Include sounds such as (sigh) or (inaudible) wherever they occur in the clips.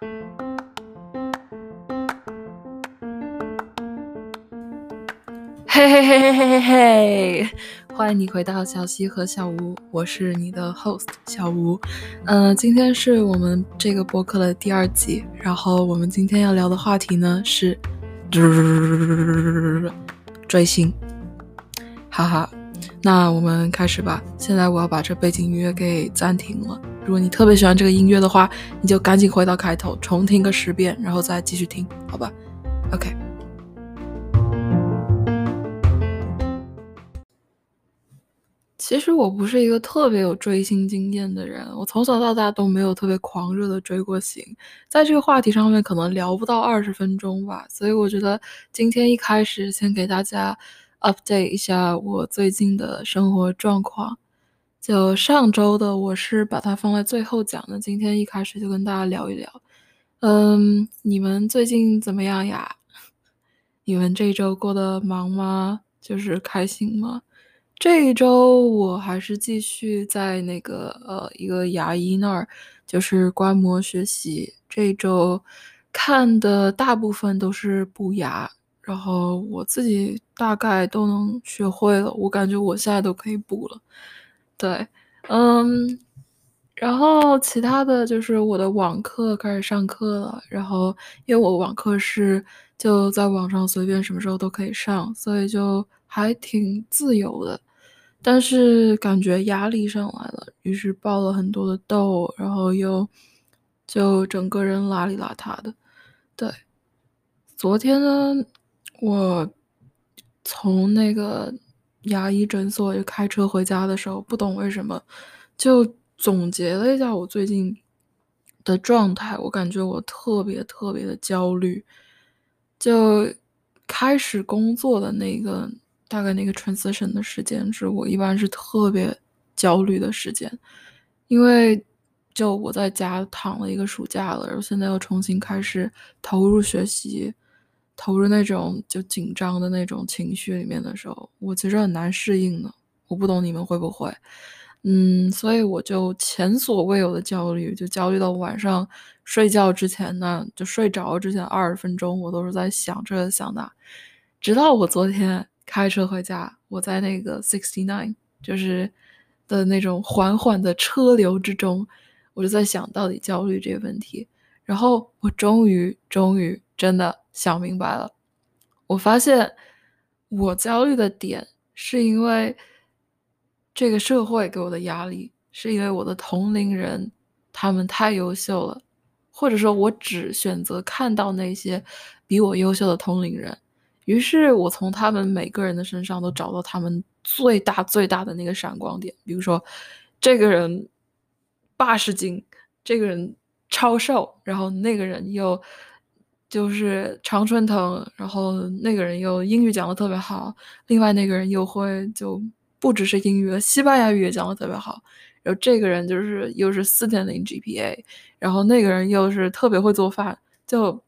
嘿嘿嘿嘿嘿嘿嘿！欢迎你回到小溪和小吴，我是你的 host 小吴。嗯，今天是我们这个播客的第二集，然后我们今天要聊的话题呢是追星，哈哈。那我们开始吧。现在我要把这背景音乐给暂停了。如果你特别喜欢这个音乐的话，你就赶紧回到开头，重听个十遍，然后再继续听，好吧？OK。其实我不是一个特别有追星经验的人，我从小到大都没有特别狂热的追过星。在这个话题上面，可能聊不到二十分钟吧。所以我觉得今天一开始先给大家。update 一下我最近的生活状况。就上周的，我是把它放在最后讲的。今天一开始就跟大家聊一聊。嗯，你们最近怎么样呀？(laughs) 你们这周过得忙吗？就是开心吗？这一周我还是继续在那个呃一个牙医那儿，就是观摩学习。这周看的大部分都是补牙。然后我自己大概都能学会了，我感觉我现在都可以补了。对，嗯，然后其他的就是我的网课开始上课了。然后因为我网课是就在网上随便什么时候都可以上，所以就还挺自由的。但是感觉压力上来了，于是爆了很多的痘，然后又就整个人邋里邋遢的。对，昨天呢。我从那个牙医诊所就开车回家的时候，不懂为什么，就总结了一下我最近的状态。我感觉我特别特别的焦虑。就开始工作的那个大概那个 transition 的时间，是我一般是特别焦虑的时间，因为就我在家躺了一个暑假了，然后现在又重新开始投入学习。投入那种就紧张的那种情绪里面的时候，我其实很难适应的。我不懂你们会不会，嗯，所以我就前所未有的焦虑，就焦虑到晚上睡觉之前呢，就睡着之前二十分钟，我都是在想这想那。直到我昨天开车回家，我在那个 sixty nine 就是的那种缓缓的车流之中，我就在想到底焦虑这个问题。然后我终于，终于真的。想明白了，我发现我焦虑的点是因为这个社会给我的压力，是因为我的同龄人他们太优秀了，或者说，我只选择看到那些比我优秀的同龄人，于是我从他们每个人的身上都找到他们最大最大的那个闪光点，比如说这个人八十斤，这个人超瘦，然后那个人又。就是常春藤，然后那个人又英语讲的特别好，另外那个人又会就不只是英语了，西班牙语也讲的特别好。然后这个人就是又是四点零 GPA，然后那个人又是特别会做饭。就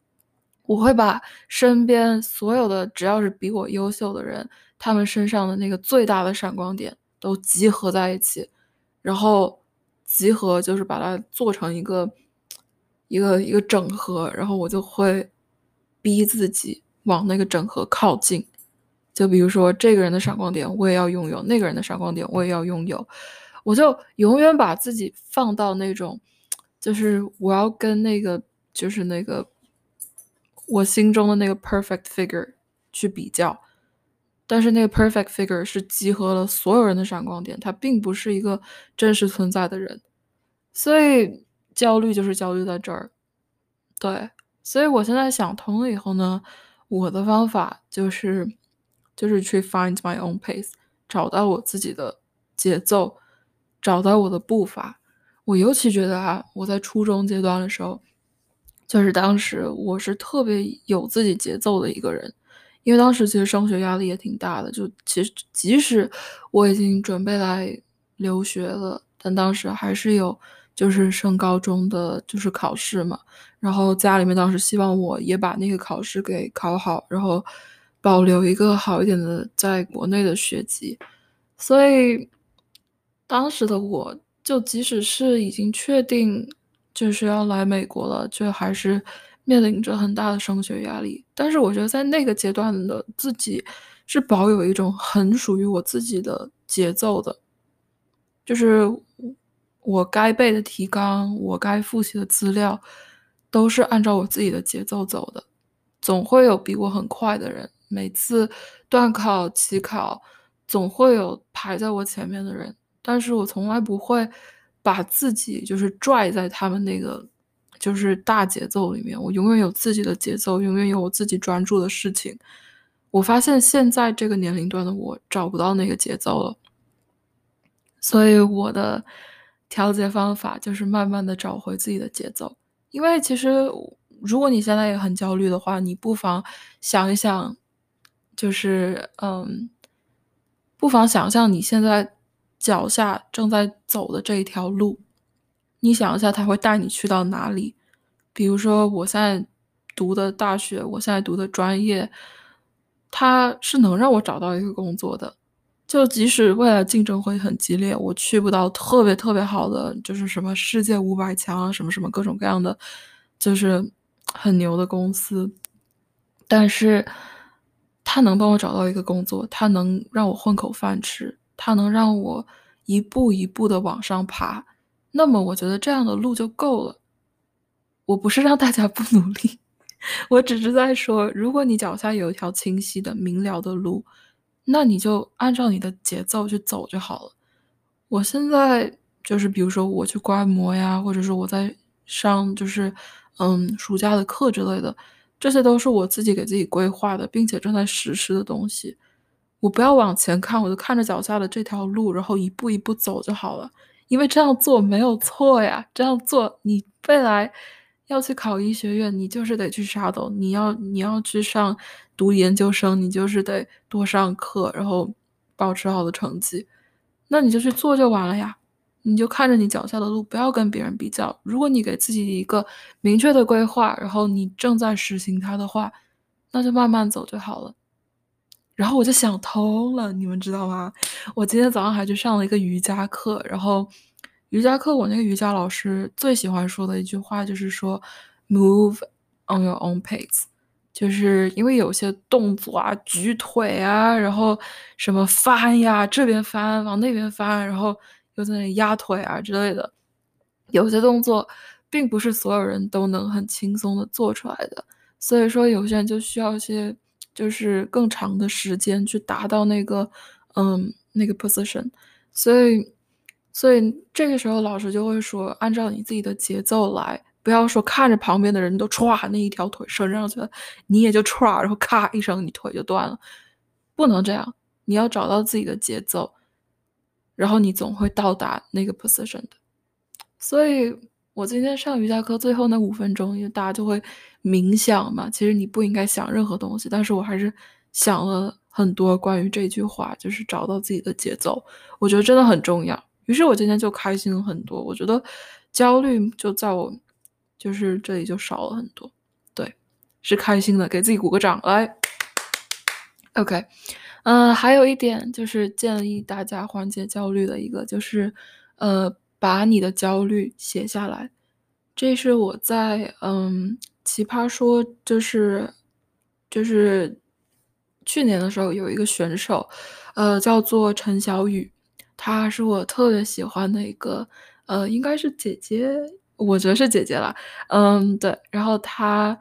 我会把身边所有的只要是比我优秀的人，他们身上的那个最大的闪光点都集合在一起，然后集合就是把它做成一个一个一个整合，然后我就会。逼自己往那个整合靠近，就比如说这个人的闪光点我也要拥有，那个人的闪光点我也要拥有，我就永远把自己放到那种，就是我要跟那个就是那个我心中的那个 perfect figure 去比较，但是那个 perfect figure 是集合了所有人的闪光点，它并不是一个真实存在的人，所以焦虑就是焦虑在这儿，对。所以我现在想通了以后呢，我的方法就是，就是去 find my own pace，找到我自己的节奏，找到我的步伐。我尤其觉得啊，我在初中阶段的时候，就是当时我是特别有自己节奏的一个人，因为当时其实升学压力也挺大的，就其实即使我已经准备来留学了，但当时还是有。就是升高中的就是考试嘛，然后家里面当时希望我也把那个考试给考好，然后保留一个好一点的在国内的学籍，所以当时的我就即使是已经确定就是要来美国了，就还是面临着很大的升学压力。但是我觉得在那个阶段的自己是保有一种很属于我自己的节奏的，就是我该背的提纲，我该复习的资料，都是按照我自己的节奏走的。总会有比我很快的人，每次段考、期考，总会有排在我前面的人，但是我从来不会把自己就是拽在他们那个就是大节奏里面。我永远有自己的节奏，永远有我自己专注的事情。我发现现在这个年龄段的我找不到那个节奏了，所以我的调节方法就是慢慢的找回自己的节奏，因为其实。如果你现在也很焦虑的话，你不妨想一想，就是嗯，不妨想象你现在脚下正在走的这一条路，你想一下，它会带你去到哪里？比如说，我现在读的大学，我现在读的专业，它是能让我找到一个工作的。就即使未来竞争会很激烈，我去不到特别特别好的，就是什么世界五百强啊，什么什么各种各样的，就是。很牛的公司，但是他能帮我找到一个工作，他能让我混口饭吃，他能让我一步一步的往上爬，那么我觉得这样的路就够了。我不是让大家不努力，(laughs) 我只是在说，如果你脚下有一条清晰的、明了的路，那你就按照你的节奏去走就好了。我现在就是，比如说我去观摩呀，或者是我在上，就是。嗯，暑假的课之类的，这些都是我自己给自己规划的，并且正在实施的东西。我不要往前看，我就看着脚下的这条路，然后一步一步走就好了。因为这样做没有错呀，这样做你未来要去考医学院，你就是得去沙斗；你要你要去上读研究生，你就是得多上课，然后保持好的成绩。那你就去做就完了呀。你就看着你脚下的路，不要跟别人比较。如果你给自己一个明确的规划，然后你正在实行它的话，那就慢慢走就好了。然后我就想通了，你们知道吗？我今天早上还去上了一个瑜伽课，然后瑜伽课我那个瑜伽老师最喜欢说的一句话就是说，move on your own pace，就是因为有些动作啊，举腿啊，然后什么翻呀，这边翻往那边翻，然后。又在那里压腿啊之类的，有些动作并不是所有人都能很轻松的做出来的，所以说有些人就需要一些就是更长的时间去达到那个嗯那个 position，所以所以这个时候老师就会说，按照你自己的节奏来，不要说看着旁边的人都歘那一条腿伸上去了，你也就歘，然后咔一声你腿就断了，不能这样，你要找到自己的节奏。然后你总会到达那个 position 的，所以我今天上瑜伽课最后那五分钟，因为大家就会冥想嘛，其实你不应该想任何东西，但是我还是想了很多关于这句话，就是找到自己的节奏，我觉得真的很重要。于是我今天就开心了很多，我觉得焦虑就在我就是这里就少了很多，对，是开心的，给自己鼓个掌来，OK。嗯，还有一点就是建议大家缓解焦虑的一个，就是，呃，把你的焦虑写下来。这是我在嗯奇葩说，就是就是去年的时候有一个选手，呃，叫做陈小雨，她是我特别喜欢的一个，呃，应该是姐姐，我觉得是姐姐了。嗯，对，然后她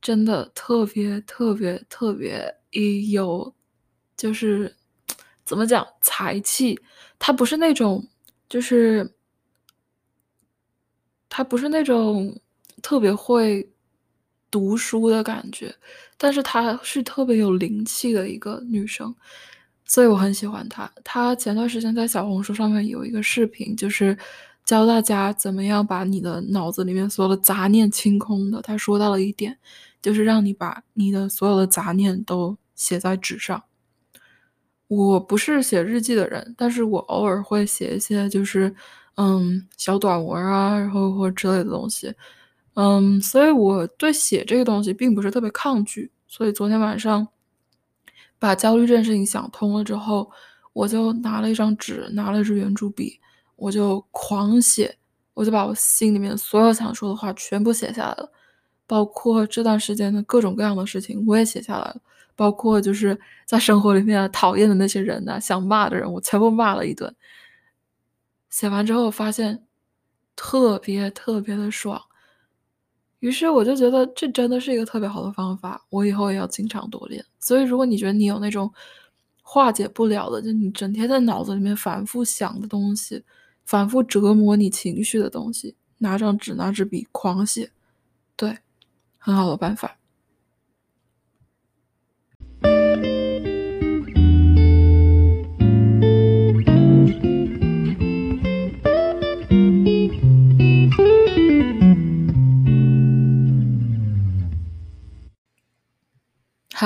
真的特别特别特别有。就是怎么讲才气，她不是那种，就是她不是那种特别会读书的感觉，但是她是特别有灵气的一个女生，所以我很喜欢他。他前段时间在小红书上面有一个视频，就是教大家怎么样把你的脑子里面所有的杂念清空的。他说到了一点，就是让你把你的所有的杂念都写在纸上。我不是写日记的人，但是我偶尔会写一些，就是，嗯，小短文啊，然后或之类的东西，嗯，所以我对写这个东西并不是特别抗拒。所以昨天晚上把焦虑这件事情想通了之后，我就拿了一张纸，拿了一支圆珠笔，我就狂写，我就把我心里面所有想说的话全部写下来了，包括这段时间的各种各样的事情，我也写下来了，包括就是在生活里面讨厌的那些人呐，想骂的人，我全部骂了一顿。写完之后发现特别特别的爽，于是我就觉得这真的是一个特别好的方法，我以后也要经常多练。所以，如果你觉得你有那种化解不了的，就你整天在脑子里面反复想的东西。反复折磨你情绪的东西，拿张纸拿支笔狂写，对，很好的办法。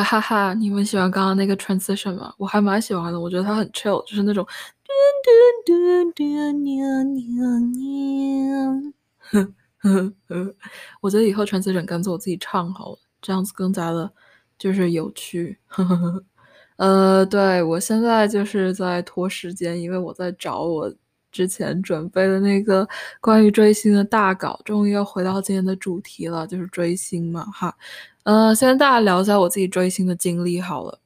哈哈哈！你们喜欢刚刚那个 transition 吗？我还蛮喜欢的，我觉得它很 chill，就是那种。我觉得以后 transition 干脆我自己唱好了，这样子更加的，就是有趣。(laughs) 呃，对我现在就是在拖时间，因为我在找我之前准备的那个关于追星的大稿，终于要回到今天的主题了，就是追星嘛，哈。呃，先跟大家聊一下我自己追星的经历好了。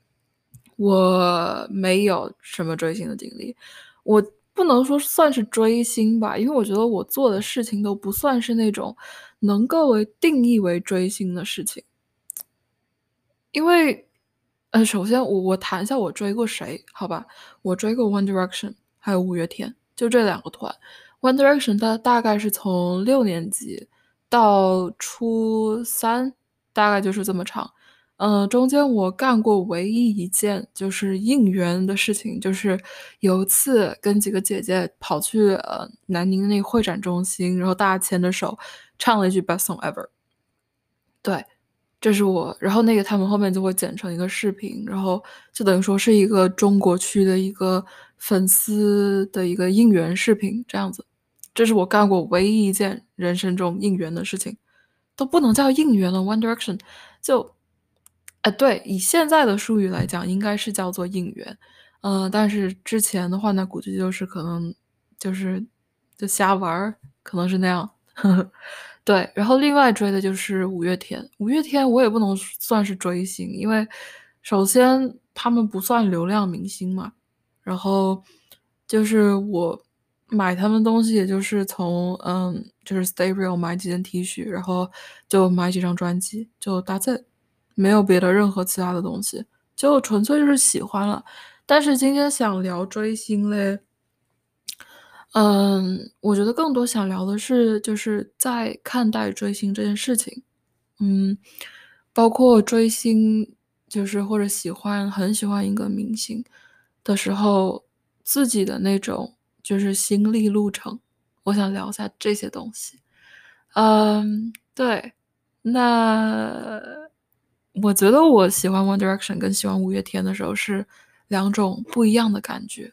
我没有什么追星的经历，我不能说算是追星吧，因为我觉得我做的事情都不算是那种能够为定义为追星的事情。因为，呃，首先我我谈一下我追过谁，好吧，我追过 One Direction，还有五月天，就这两个团。One Direction 它大概是从六年级到初三，大概就是这么长。嗯，中间我干过唯一一件就是应援的事情，就是有一次跟几个姐姐跑去呃南宁那个会展中心，然后大家牵着手唱了一句《Best Song Ever》。对，这是我，然后那个他们后面就会剪成一个视频，然后就等于说是一个中国区的一个粉丝的一个应援视频这样子。这是我干过唯一一件人生中应援的事情，都不能叫应援了，One Direction 就。哎，对，以现在的术语来讲，应该是叫做应援，嗯，但是之前的话呢，估计就是可能就是就瞎玩儿，可能是那样。(laughs) 对，然后另外追的就是五月天，五月天我也不能算是追星，因为首先他们不算流量明星嘛，然后就是我买他们东西，也就是从嗯，就是 Stay Real 买几件 T 恤，然后就买几张专辑，就搭字。没有别的任何其他的东西，就纯粹就是喜欢了。但是今天想聊追星嘞，嗯，我觉得更多想聊的是，就是在看待追星这件事情，嗯，包括追星，就是或者喜欢很喜欢一个明星的时候，自己的那种就是心历路程，我想聊一下这些东西。嗯，对，那。我觉得我喜欢 One Direction 跟喜欢五月天的时候是两种不一样的感觉。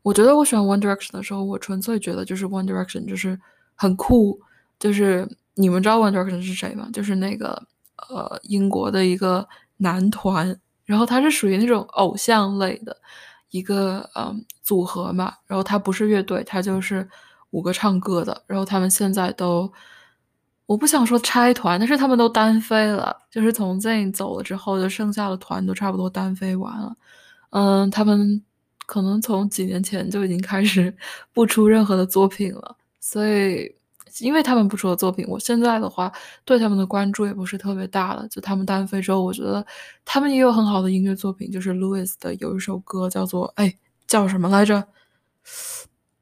我觉得我喜欢 One Direction 的时候，我纯粹觉得就是 One Direction 就是很酷，就是你们知道 One Direction 是谁吗？就是那个呃英国的一个男团，然后他是属于那种偶像类的一个嗯组合嘛，然后他不是乐队，他就是五个唱歌的，然后他们现在都。我不想说拆团，但是他们都单飞了。就是从 Zayn 走了之后，就剩下的团都差不多单飞完了。嗯，他们可能从几年前就已经开始 (laughs) 不出任何的作品了。所以，因为他们不出的作品，我现在的话对他们的关注也不是特别大了。就他们单飞之后，我觉得他们也有很好的音乐作品，就是 Louis 的有一首歌叫做哎叫什么来着？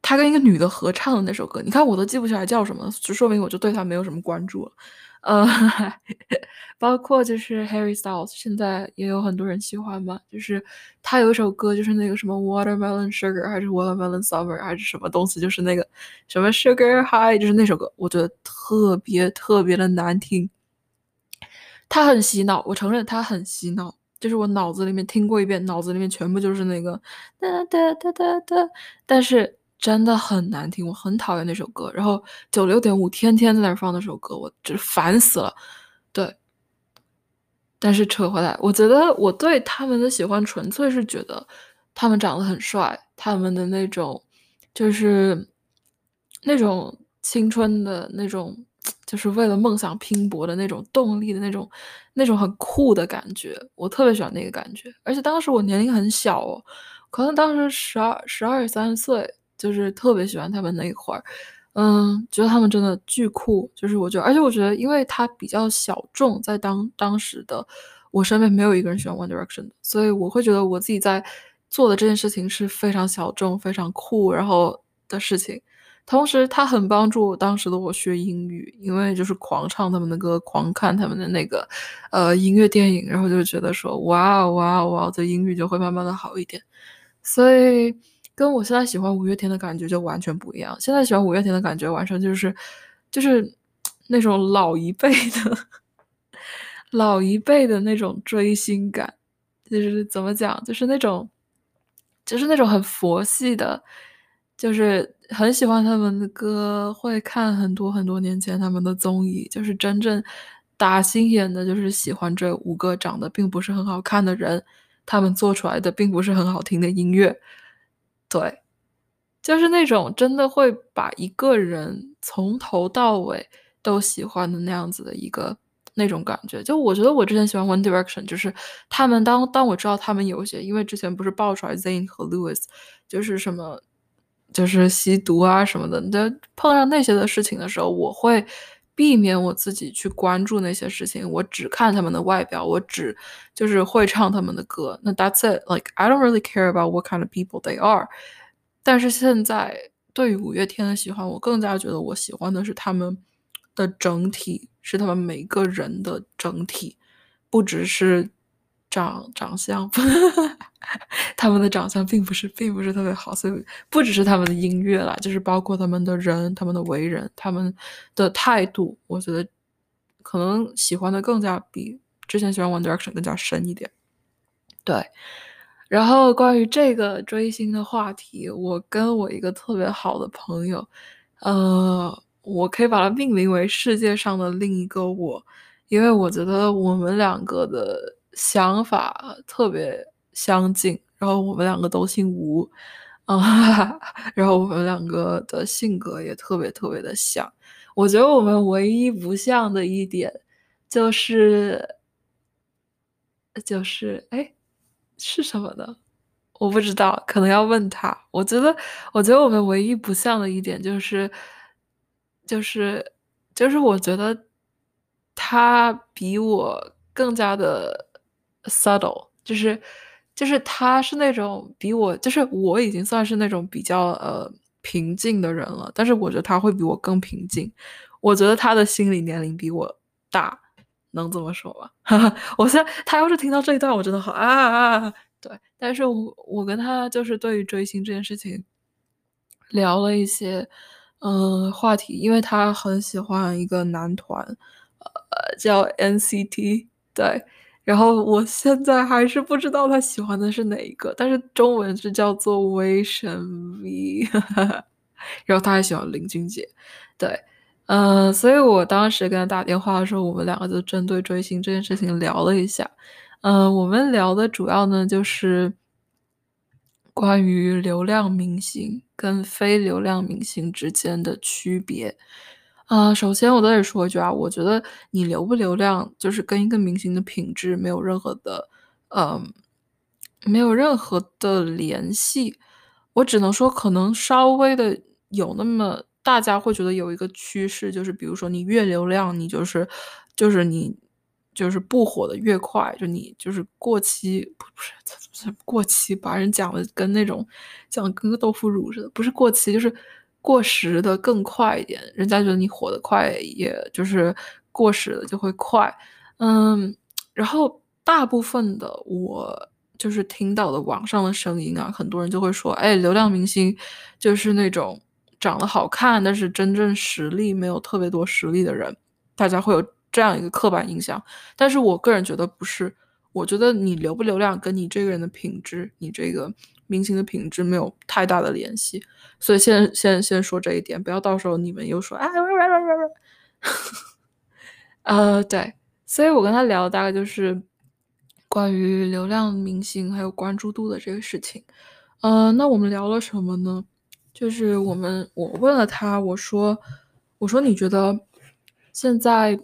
他跟一个女的合唱的那首歌，你看我都记不起来叫什么，就说明我就对他没有什么关注了。呃，(laughs) 包括就是 Harry Styles，现在也有很多人喜欢嘛。就是他有一首歌，就是那个什么 Watermelon Sugar 还是 Watermelon Summer 还是什么东西，就是那个什么 Sugar High，就是那首歌，我觉得特别特别的难听。他很洗脑，我承认他很洗脑，就是我脑子里面听过一遍，脑子里面全部就是那个哒哒哒哒哒，但是。真的很难听，我很讨厌那首歌。然后九六点五天天在那放那首歌，我真烦死了。对，但是扯回来，我觉得我对他们的喜欢纯粹是觉得他们长得很帅，他们的那种就是那种青春的那种，就是为了梦想拼搏的那种动力的那种那种很酷的感觉，我特别喜欢那个感觉。而且当时我年龄很小哦，可能当时十二十二三岁，就是特别喜欢他们那一会儿，嗯，觉得他们真的巨酷。就是我觉得，而且我觉得，因为他比较小众，在当当时的我身边没有一个人喜欢 One Direction 的，所以我会觉得我自己在做的这件事情是非常小众、非常酷，然后的事情。同时，他很帮助当时的我学英语，因为就是狂唱他们的歌，狂看他们的那个，呃，音乐电影，然后就觉得说，哇哇哇，这英语就会慢慢的好一点。所以，跟我现在喜欢五月天的感觉就完全不一样。现在喜欢五月天的感觉，完全就是，就是那种老一辈的，(laughs) 老一辈的那种追星感，就是怎么讲，就是那种，就是那种很佛系的。就是很喜欢他们的歌，会看很多很多年前他们的综艺，就是真正打心眼的，就是喜欢这五个长得并不是很好看的人，他们做出来的并不是很好听的音乐，对，就是那种真的会把一个人从头到尾都喜欢的那样子的一个那种感觉。就我觉得我之前喜欢 One Direction，就是他们当当我知道他们有些，因为之前不是爆出来 Zayn 和 Louis 就是什么。就是吸毒啊什么的，就碰上那些的事情的时候，我会避免我自己去关注那些事情，我只看他们的外表，我只就是会唱他们的歌。那 That's it. Like I don't really care about what kind of people they are. 但是现在对于五月天的喜欢，我更加觉得我喜欢的是他们的整体，是他们每个人的整体，不只是。长长相，(laughs) 他们的长相并不是并不是特别好，所以不只是他们的音乐啦，就是包括他们的人、他们的为人、他们的态度，我觉得可能喜欢的更加比之前喜欢 One Direction 更加深一点。对，然后关于这个追星的话题，我跟我一个特别好的朋友，呃，我可以把它命名为世界上的另一个我，因为我觉得我们两个的。想法特别相近，然后我们两个都姓吴，啊，(laughs) 然后我们两个的性格也特别特别的像。我觉得我们唯一不像的一点，就是，就是，哎，是什么呢？我不知道，可能要问他。我觉得，我觉得我们唯一不像的一点，就是，就是，就是我觉得他比我更加的。Subtle 就是，就是他是那种比我，就是我已经算是那种比较呃平静的人了，但是我觉得他会比我更平静。我觉得他的心理年龄比我大，能这么说吗？(laughs) 我现在他要是听到这一段，我真的好啊啊！对，但是我我跟他就是对于追星这件事情聊了一些嗯话题，因为他很喜欢一个男团，呃叫 NCT，对。然后我现在还是不知道他喜欢的是哪一个，但是中文是叫做威神 V，(laughs) 然后他还喜欢林俊杰，对，嗯，所以我当时跟他打电话的时候，我们两个就针对追星这件事情聊了一下，嗯，我们聊的主要呢就是关于流量明星跟非流量明星之间的区别。啊，首先我得说一句啊，我觉得你流不流量，就是跟一个明星的品质没有任何的，嗯，没有任何的联系。我只能说，可能稍微的有那么，大家会觉得有一个趋势，就是比如说你越流量，你就是，就是你就是不火的越快，就你就是过期，不不是过期，把人讲的跟那种讲跟个豆腐乳似的，不是过期，就是。过时的更快一点，人家觉得你火的快，也就是过时的就会快，嗯，然后大部分的我就是听到的网上的声音啊，很多人就会说，哎，流量明星就是那种长得好看，但是真正实力没有特别多实力的人，大家会有这样一个刻板印象，但是我个人觉得不是，我觉得你流不流量跟你这个人的品质，你这个。明星的品质没有太大的联系，所以先先先说这一点，不要到时候你们又说啊，(laughs) 呃，对，所以我跟他聊大概就是关于流量明星还有关注度的这个事情，呃，那我们聊了什么呢？就是我们我问了他，我说，我说你觉得现在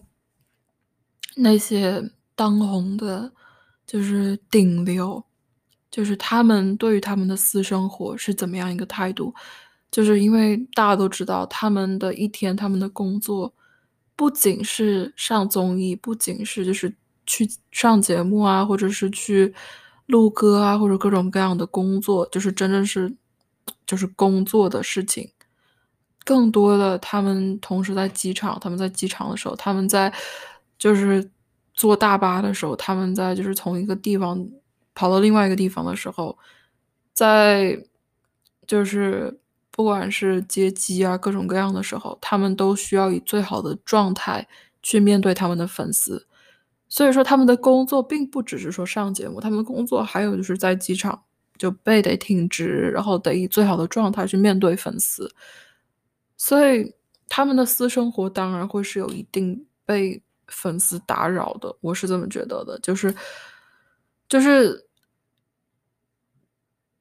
那些当红的，就是顶流，就是他们对于他们的私生活是怎么样一个态度？就是因为大家都知道，他们的一天，他们的工作不仅是上综艺，不仅是就是去上节目啊，或者是去录歌啊，或者各种各样的工作，就是真正是就是工作的事情。更多的，他们同时在机场，他们在机场的时候，他们在就是坐大巴的时候，他们在就是从一个地方跑到另外一个地方的时候，在就是不管是接机啊各种各样的时候，他们都需要以最好的状态去面对他们的粉丝。所以说，他们的工作并不只是说上节目，他们的工作还有就是在机场就背得挺直，然后得以最好的状态去面对粉丝。所以他们的私生活当然会是有一定被粉丝打扰的，我是这么觉得的，就是就是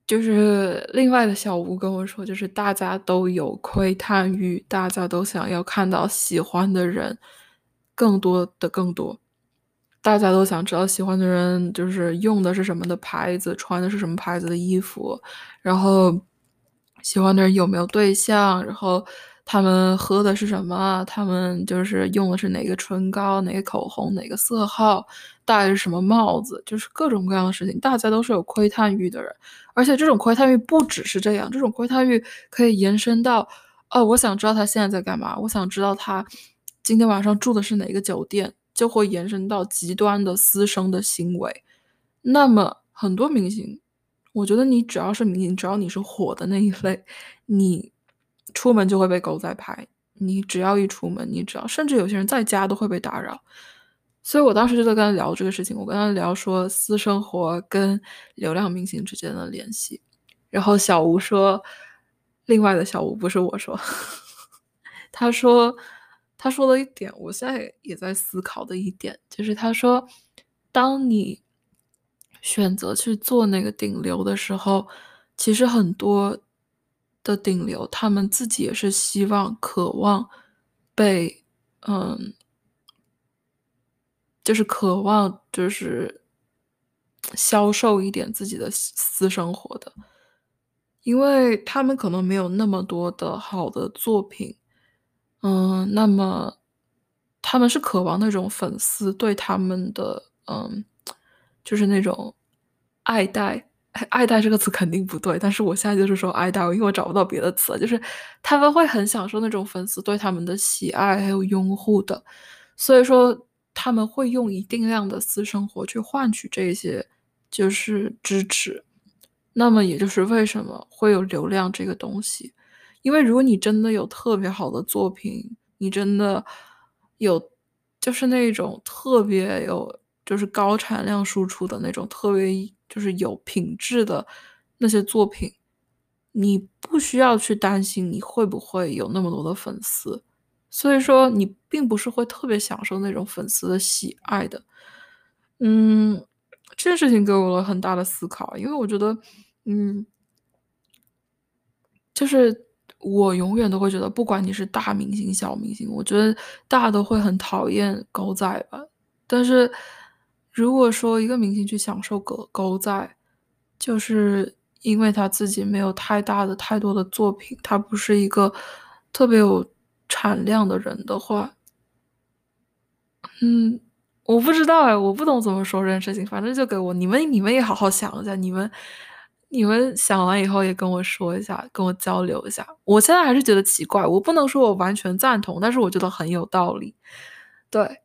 就是另外的小吴跟我说，就是大家都有窥探欲，大家都想要看到喜欢的人更多的更多，大家都想知道喜欢的人就是用的是什么的牌子，穿的是什么牌子的衣服，然后。喜欢的人有没有对象？然后他们喝的是什么？他们就是用的是哪个唇膏、哪个口红、哪个色号？戴的是什么帽子？就是各种各样的事情，大家都是有窥探欲的人。而且这种窥探欲不只是这样，这种窥探欲可以延伸到：哦，我想知道他现在在干嘛，我想知道他今天晚上住的是哪个酒店，就会延伸到极端的私生的行为。那么很多明星。我觉得你只要是明星，只要你是火的那一类，你出门就会被狗仔拍。你只要一出门，你只要甚至有些人在家都会被打扰。所以我当时就在跟他聊这个事情，我跟他聊说私生活跟流量明星之间的联系。然后小吴说，另外的小吴不是我说，(laughs) 他说他说了一点，我现在也在思考的一点，就是他说，当你。选择去做那个顶流的时候，其实很多的顶流，他们自己也是希望、渴望被，嗯，就是渴望，就是销售一点自己的私生活的，因为他们可能没有那么多的好的作品，嗯，那么他们是渴望那种粉丝对他们的，嗯。就是那种爱戴，爱戴这个词肯定不对，但是我现在就是说爱戴，因为我找不到别的词，就是他们会很享受那种粉丝对他们的喜爱还有拥护的，所以说他们会用一定量的私生活去换取这些就是支持，那么也就是为什么会有流量这个东西，因为如果你真的有特别好的作品，你真的有就是那种特别有。就是高产量输出的那种，特别就是有品质的那些作品，你不需要去担心你会不会有那么多的粉丝，所以说你并不是会特别享受那种粉丝的喜爱的。嗯，这件事情给我了很大的思考，因为我觉得，嗯，就是我永远都会觉得，不管你是大明星、小明星，我觉得大家都会很讨厌狗仔吧，但是。如果说一个明星去享受狗狗仔，就是因为他自己没有太大的、太多的作品，他不是一个特别有产量的人的话，嗯，我不知道哎，我不懂怎么说这件事情。反正就给我你们，你们也好好想一下，你们你们想完以后也跟我说一下，跟我交流一下。我现在还是觉得奇怪，我不能说我完全赞同，但是我觉得很有道理。对，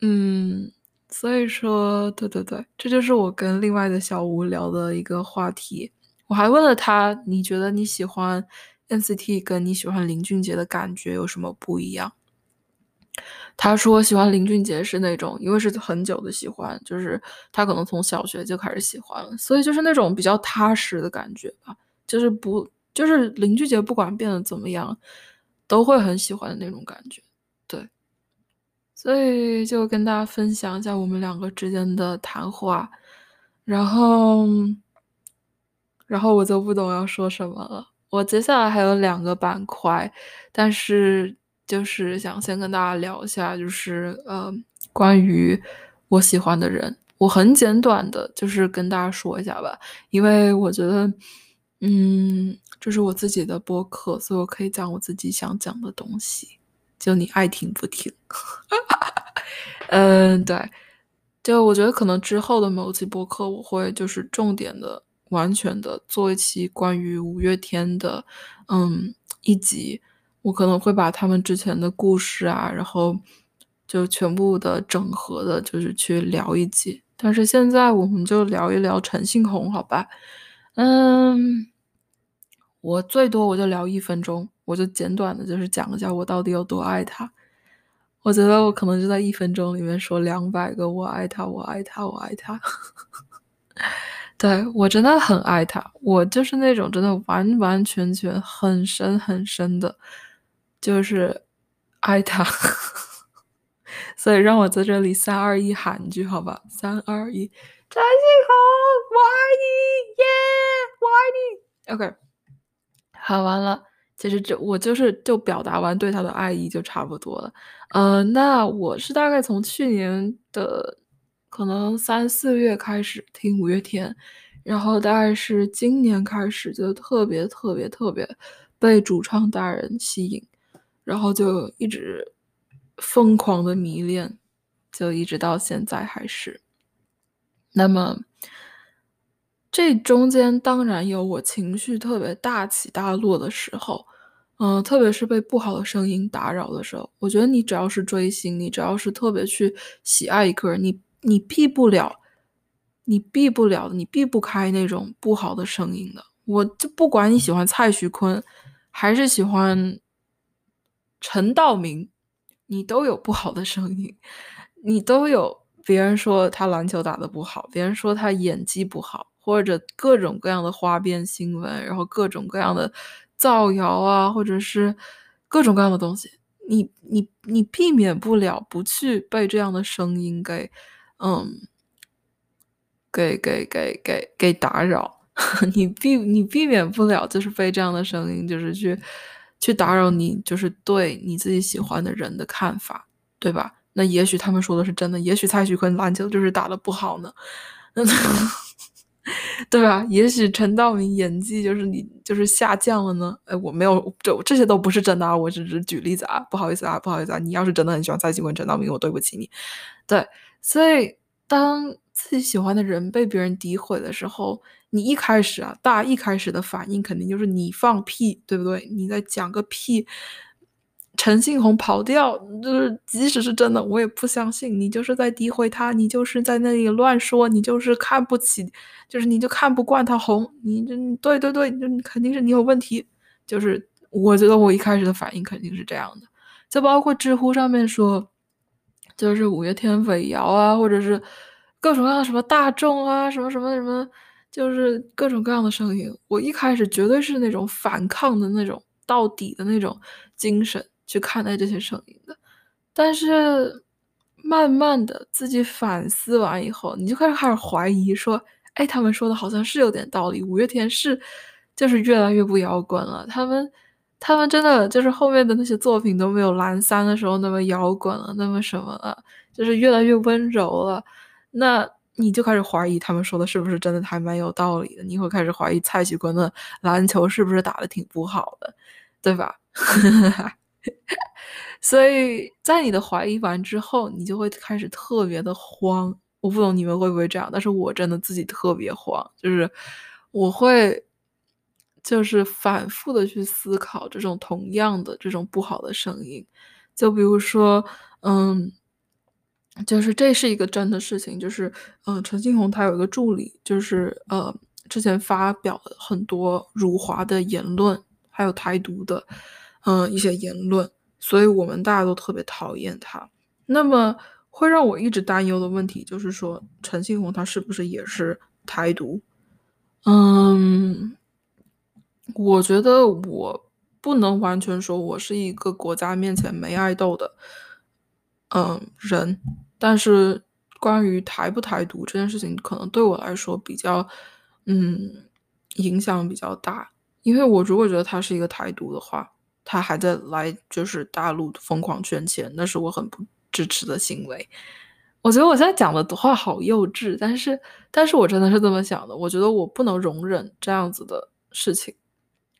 嗯。所以说，对对对，这就是我跟另外的小吴聊的一个话题。我还问了他，你觉得你喜欢 NCT 跟你喜欢林俊杰的感觉有什么不一样？他说喜欢林俊杰是那种，因为是很久的喜欢，就是他可能从小学就开始喜欢了，所以就是那种比较踏实的感觉吧，就是不就是林俊杰不管变得怎么样，都会很喜欢的那种感觉。所以就跟大家分享一下我们两个之间的谈话，然后，然后我就不懂要说什么了。我接下来还有两个板块，但是就是想先跟大家聊一下，就是呃，关于我喜欢的人，我很简短的，就是跟大家说一下吧，因为我觉得，嗯，这是我自己的播客，所以我可以讲我自己想讲的东西，就你爱听不听。(laughs) 嗯，对，就我觉得可能之后的某期播客，我会就是重点的、完全的做一期关于五月天的，嗯，一集。我可能会把他们之前的故事啊，然后就全部的整合的，就是去聊一集。但是现在我们就聊一聊陈信宏，好吧？嗯，我最多我就聊一分钟，我就简短的，就是讲一下我到底有多爱他。我觉得我可能就在一分钟里面说两百个我爱他，我爱他，我爱他。(laughs) 对我真的很爱他，我就是那种真的完完全全很深很深的。就是爱他，(laughs) 所以让我在这里三二一喊一句好吧，三二一，陈信宏，我爱你，耶，我爱你。OK，喊完了，其实这我就是就表达完对他的爱意就差不多了。嗯，那我是大概从去年的可能三四月开始听五月天，然后大概是今年开始就特别特别特别被主唱大人吸引。然后就一直疯狂的迷恋，就一直到现在还是。那么这中间当然有我情绪特别大起大落的时候，嗯，特别是被不好的声音打扰的时候。我觉得你只要是追星，你只要是特别去喜爱一个人，你你避不了，你避不了，你避不开那种不好的声音的。我就不管你喜欢蔡徐坤，还是喜欢。陈道明，你都有不好的声音，你都有别人说他篮球打得不好，别人说他演技不好，或者各种各样的花边新闻，然后各种各样的造谣啊，或者是各种各样的东西，你你你避免不了不去被这样的声音给，嗯，给给给给给打扰，(laughs) 你避你避免不了就是被这样的声音就是去。去打扰你，就是对你自己喜欢的人的看法，对吧？那也许他们说的是真的，也许蔡徐坤篮球就是打的不好呢，那 (laughs) (laughs) 对吧？也许陈道明演技就是你就是下降了呢。哎，我没有，这这些都不是真的啊，我只是举例子啊，不好意思啊，不好意思啊。你要是真的很喜欢蔡徐坤、陈道明，我对不起你。对，所以当自己喜欢的人被别人诋毁的时候。你一开始啊，大家一开始的反应肯定就是你放屁，对不对？你在讲个屁，陈信宏跑调，就是即使是真的，我也不相信你就是在诋毁他，你就是在那里乱说，你就是看不起，就是你就看不惯他红，你这对对对，就肯定是你有问题。就是我觉得我一开始的反应肯定是这样的，就包括知乎上面说，就是五月天伪谣啊，或者是各种各样的什么大众啊，什么什么什么。就是各种各样的声音，我一开始绝对是那种反抗的那种到底的那种精神去看待这些声音的，但是慢慢的自己反思完以后，你就开始开始怀疑说，哎，他们说的好像是有点道理，五月天是就是越来越不摇滚了，他们他们真的就是后面的那些作品都没有蓝三的时候那么摇滚了，那么什么了，就是越来越温柔了，那。你就开始怀疑他们说的是不是真的，还蛮有道理的。你会开始怀疑蔡徐坤的篮球是不是打的挺不好的，对吧？(laughs) 所以在你的怀疑完之后，你就会开始特别的慌。我不懂你们会不会这样，但是我真的自己特别慌，就是我会就是反复的去思考这种同样的这种不好的声音，就比如说，嗯。就是这是一个真的事情，就是嗯，陈信宏他有一个助理，就是呃，之前发表了很多辱华的言论，还有台独的嗯一些言论，所以我们大家都特别讨厌他。那么会让我一直担忧的问题就是说，陈信宏他是不是也是台独？嗯，我觉得我不能完全说我是一个国家面前没爱豆的。嗯，人，但是关于台不台独这件事情，可能对我来说比较，嗯，影响比较大。因为我如果觉得他是一个台独的话，他还在来就是大陆疯狂圈钱，那是我很不支持的行为。我觉得我现在讲的话好幼稚，但是但是我真的是这么想的。我觉得我不能容忍这样子的事情，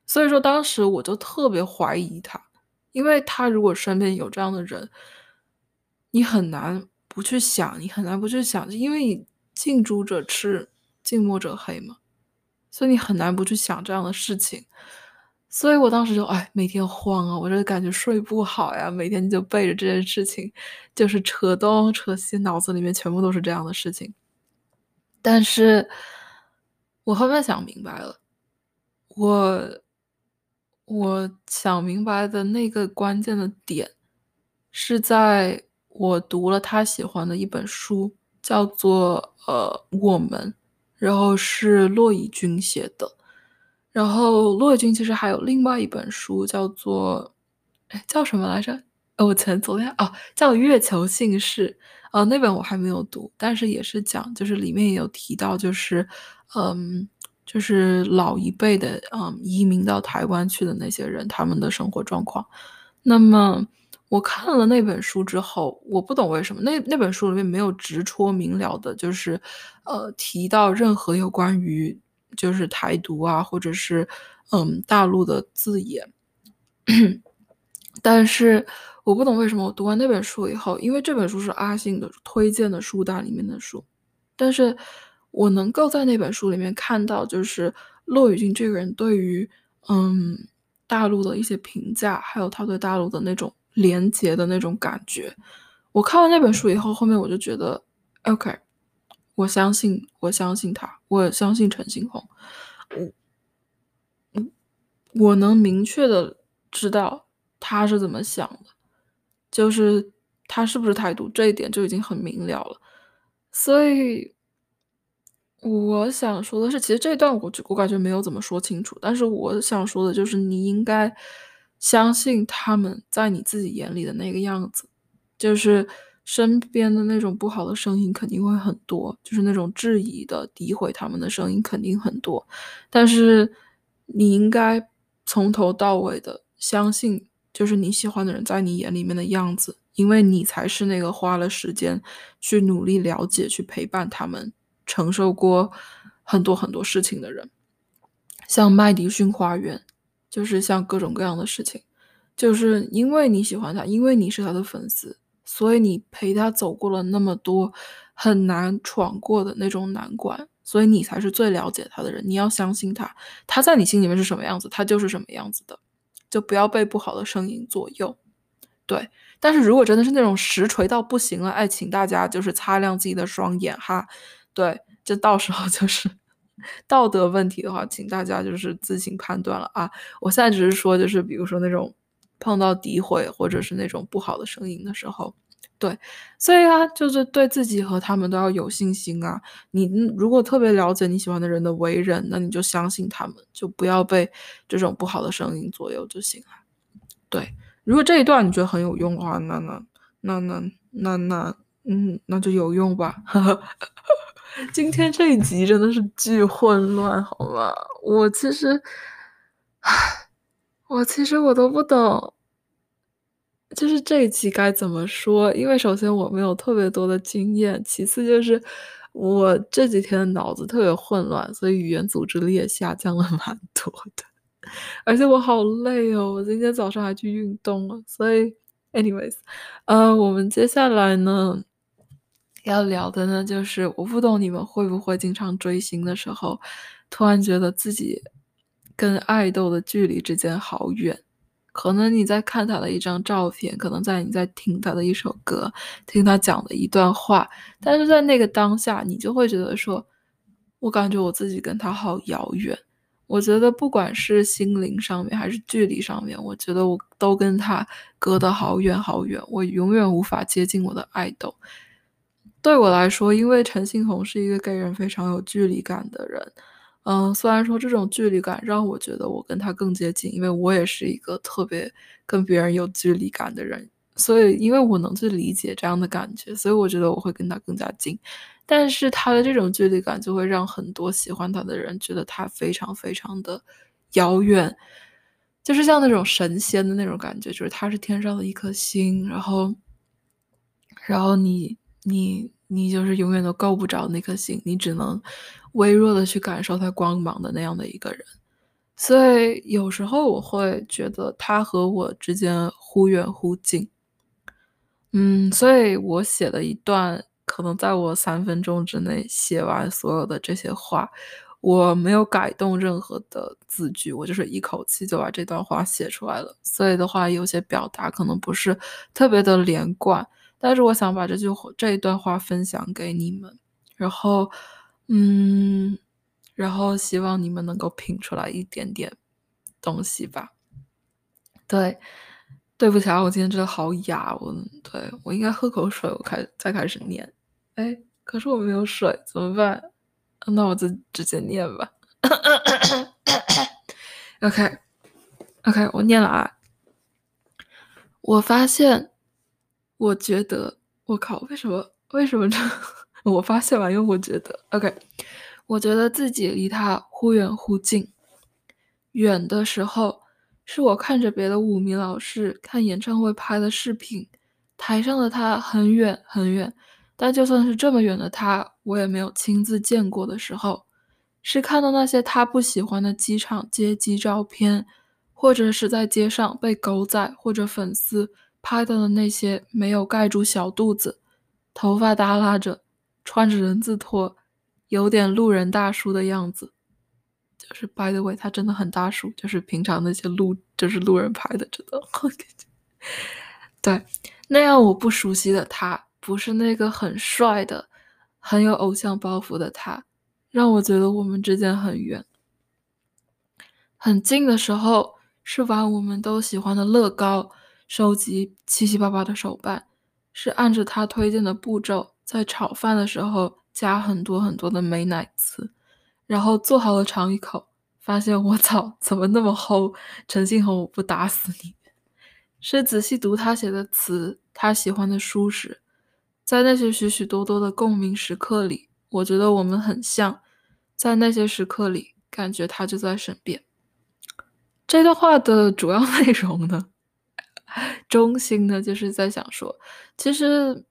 所以说当时我就特别怀疑他，因为他如果身边有这样的人，你很难不去想，你很难不去想，因为你近朱者赤，近墨者黑嘛，所以你很难不去想这样的事情。所以我当时就哎，每天慌啊，我就感觉睡不好呀，每天就背着这件事情，就是扯东扯西，脑子里面全部都是这样的事情。但是，我后面想明白了，我我想明白的那个关键的点，是在我读了他喜欢的一本书，叫做《呃我们》，然后是骆以军写的。然后骆军其实还有另外一本书，叫做，哎，叫什么来着？我前昨天哦，叫《月球姓氏》呃，那本我还没有读，但是也是讲，就是里面也有提到，就是，嗯，就是老一辈的，嗯，移民到台湾去的那些人，他们的生活状况。那么我看了那本书之后，我不懂为什么那那本书里面没有直戳明了的，就是，呃，提到任何有关于。就是台独啊，或者是嗯大陆的字眼，但是我不懂为什么我读完那本书以后，因为这本书是阿信的推荐的书单里面的书，但是我能够在那本书里面看到，就是骆雨军这个人对于嗯大陆的一些评价，还有他对大陆的那种连结的那种感觉。我看完那本书以后，后面我就觉得，OK。我相信，我相信他，我相信陈星红。我，我能明确的知道他是怎么想的，就是他是不是态度这一点就已经很明了了。所以，我想说的是，其实这段我我感觉没有怎么说清楚，但是我想说的就是，你应该相信他们在你自己眼里的那个样子，就是。身边的那种不好的声音肯定会很多，就是那种质疑的、诋毁他们的声音肯定很多。但是你应该从头到尾的相信，就是你喜欢的人在你眼里面的样子，因为你才是那个花了时间去努力了解、去陪伴他们、承受过很多很多事情的人。像麦迪逊花园，就是像各种各样的事情，就是因为你喜欢他，因为你是他的粉丝。所以你陪他走过了那么多很难闯过的那种难关，所以你才是最了解他的人。你要相信他，他在你心里面是什么样子，他就是什么样子的，就不要被不好的声音左右。对，但是如果真的是那种实锤到不行了，哎，请大家就是擦亮自己的双眼哈。对，就到时候就是 (laughs) 道德问题的话，请大家就是自行判断了啊。我现在只是说，就是比如说那种。碰到诋毁或者是那种不好的声音的时候，对，所以啊，就是对自己和他们都要有信心啊。你如果特别了解你喜欢的人的为人，那你就相信他们，就不要被这种不好的声音左右就行了。对，如果这一段你觉得很有用的话，那那那那那那，嗯，那就有用吧。(laughs) 今天这一集真的是巨混乱，好吗？我其实，唉。我其实我都不懂，就是这一期该怎么说？因为首先我没有特别多的经验，其次就是我这几天脑子特别混乱，所以语言组织力也下降了 (laughs) 蛮多的。而且我好累哦，我今天早上还去运动了。所以，anyways，呃，我们接下来呢要聊的呢，就是我不懂你们会不会经常追星的时候，突然觉得自己。跟爱豆的距离之间好远，可能你在看他的一张照片，可能在你在听他的一首歌，听他讲的一段话，但是在那个当下，你就会觉得说，我感觉我自己跟他好遥远。我觉得不管是心灵上面还是距离上面，我觉得我都跟他隔得好远好远，我永远无法接近我的爱豆。对我来说，因为陈信宏是一个给人非常有距离感的人。嗯，虽然说这种距离感让我觉得我跟他更接近，因为我也是一个特别跟别人有距离感的人，所以因为我能去理解这样的感觉，所以我觉得我会跟他更加近。但是他的这种距离感就会让很多喜欢他的人觉得他非常非常的遥远。就是像那种神仙的那种感觉，就是他是天上的一颗星，然后，然后你你你就是永远都够不着那颗星，你只能微弱的去感受它光芒的那样的一个人。所以有时候我会觉得他和我之间忽远忽近。嗯，所以我写了一段，可能在我三分钟之内写完所有的这些话。我没有改动任何的字句，我就是一口气就把这段话写出来了。所以的话，有些表达可能不是特别的连贯，但是我想把这句这一段话分享给你们，然后，嗯，然后希望你们能够品出来一点点东西吧。对，对不起啊，我今天真的好哑，我对我应该喝口水，我开再开始念。哎，可是我没有水，怎么办？那我就直接念吧。OK，OK，我念了啊。我发现，我觉得，我靠，为什么？为什么这？我发现完又我觉得，OK，我觉得自己离他忽远忽近。远的时候，是我看着别的舞迷老师看演唱会拍的视频，台上的他很远很远。但就算是这么远的他，我也没有亲自见过的时候，是看到那些他不喜欢的机场接机照片，或者是在街上被狗仔或者粉丝拍到的那些没有盖住小肚子、头发耷拉着、穿着人字拖、有点路人大叔的样子。就是 by the way，他真的很大叔，就是平常那些路就是路人拍的，真的。对，那样我不熟悉的他。不是那个很帅的、很有偶像包袱的他，让我觉得我们之间很远。很近的时候是玩我们都喜欢的乐高，收集七七八八的手办，是按着他推荐的步骤在炒饭的时候加很多很多的美乃滋，然后做好了尝一口，发现我操，怎么那么齁？陈信宏，我不打死你！是仔细读他写的词，他喜欢的书时。在那些许许多多的共鸣时刻里，我觉得我们很像。在那些时刻里，感觉他就在身边。这段话的主要 (laughs) 内容呢，中心呢，就是在想说，其实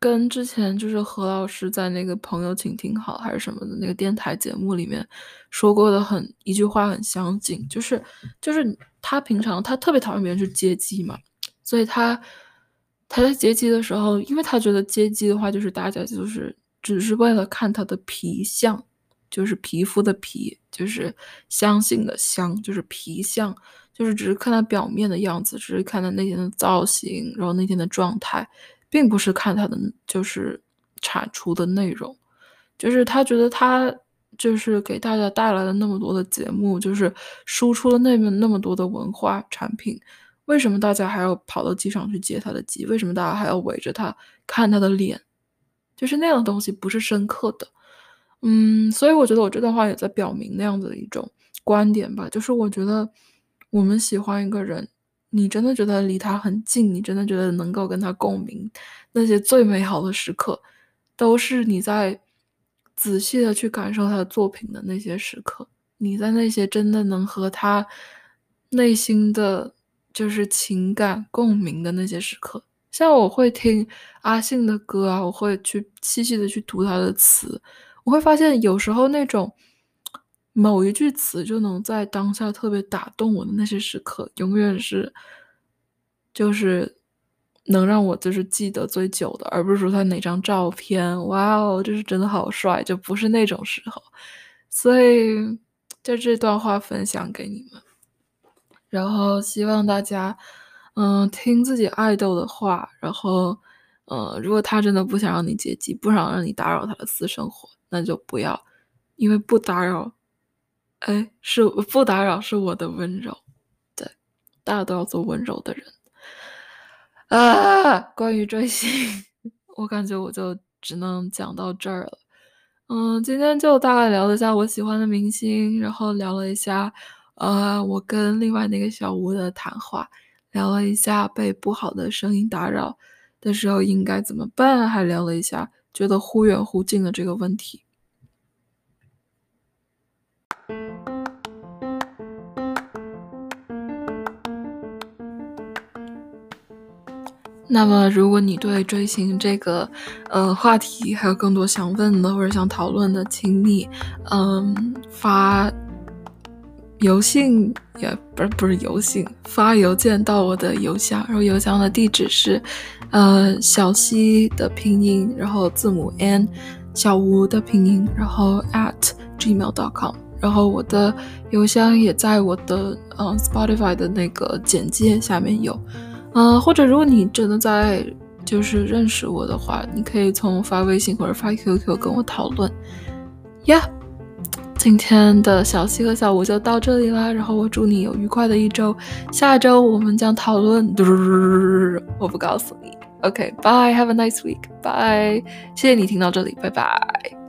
跟之前就是何老师在那个朋友请听好还是什么的那个电台节目里面说过的很一句话很相近，就是就是他平常他特别讨厌别人去接机嘛，所以他。他在接机的时候，因为他觉得接机的话，就是大家就是只是为了看他的皮相，就是皮肤的皮，就是相信的相，就是皮相，就是只是看他表面的样子，只是看他那天的造型，然后那天的状态，并不是看他的就是产出的内容。就是他觉得他就是给大家带来了那么多的节目，就是输出了那么那么多的文化产品。为什么大家还要跑到机场去接他的机？为什么大家还要围着他看他的脸？就是那样的东西不是深刻的，嗯，所以我觉得我这段话也在表明那样子的一种观点吧。就是我觉得我们喜欢一个人，你真的觉得离他很近，你真的觉得能够跟他共鸣，那些最美好的时刻，都是你在仔细的去感受他的作品的那些时刻。你在那些真的能和他内心的。就是情感共鸣的那些时刻，像我会听阿信的歌啊，我会去细细的去读他的词，我会发现有时候那种某一句词就能在当下特别打动我的那些时刻，永远是就是能让我就是记得最久的，而不是说他哪张照片，哇哦，就是真的好帅，就不是那种时候，所以就这段话分享给你们。然后希望大家，嗯，听自己爱豆的话。然后，呃，如果他真的不想让你接机，不想让你打扰他的私生活，那就不要，因为不打扰，哎，是不打扰是我的温柔。对，大家都要做温柔的人。啊，关于追星，(laughs) 我感觉我就只能讲到这儿了。嗯，今天就大概聊了一下我喜欢的明星，然后聊了一下。呃，我跟另外那个小吴的谈话，聊了一下被不好的声音打扰的时候应该怎么办，还聊了一下觉得忽远忽近的这个问题。那么，如果你对追星这个呃话题还有更多想问的或者想讨论的，请你嗯发邮信也不是不是邮信，发邮件到我的邮箱，然后邮箱的地址是呃小西的拼音，然后字母 n，小吴的拼音，然后 at gmail.com，然后我的邮箱也在我的嗯 Spotify 的那个简介下面有。嗯，或者如果你真的在就是认识我的话，你可以从发微信或者发 QQ 跟我讨论。呀，今天的小七和小五就到这里啦，然后我祝你有愉快的一周。下周我们将讨论，(laughs) 我不告诉你。OK，bye，have a nice week，bye。谢谢你听到这里，拜拜。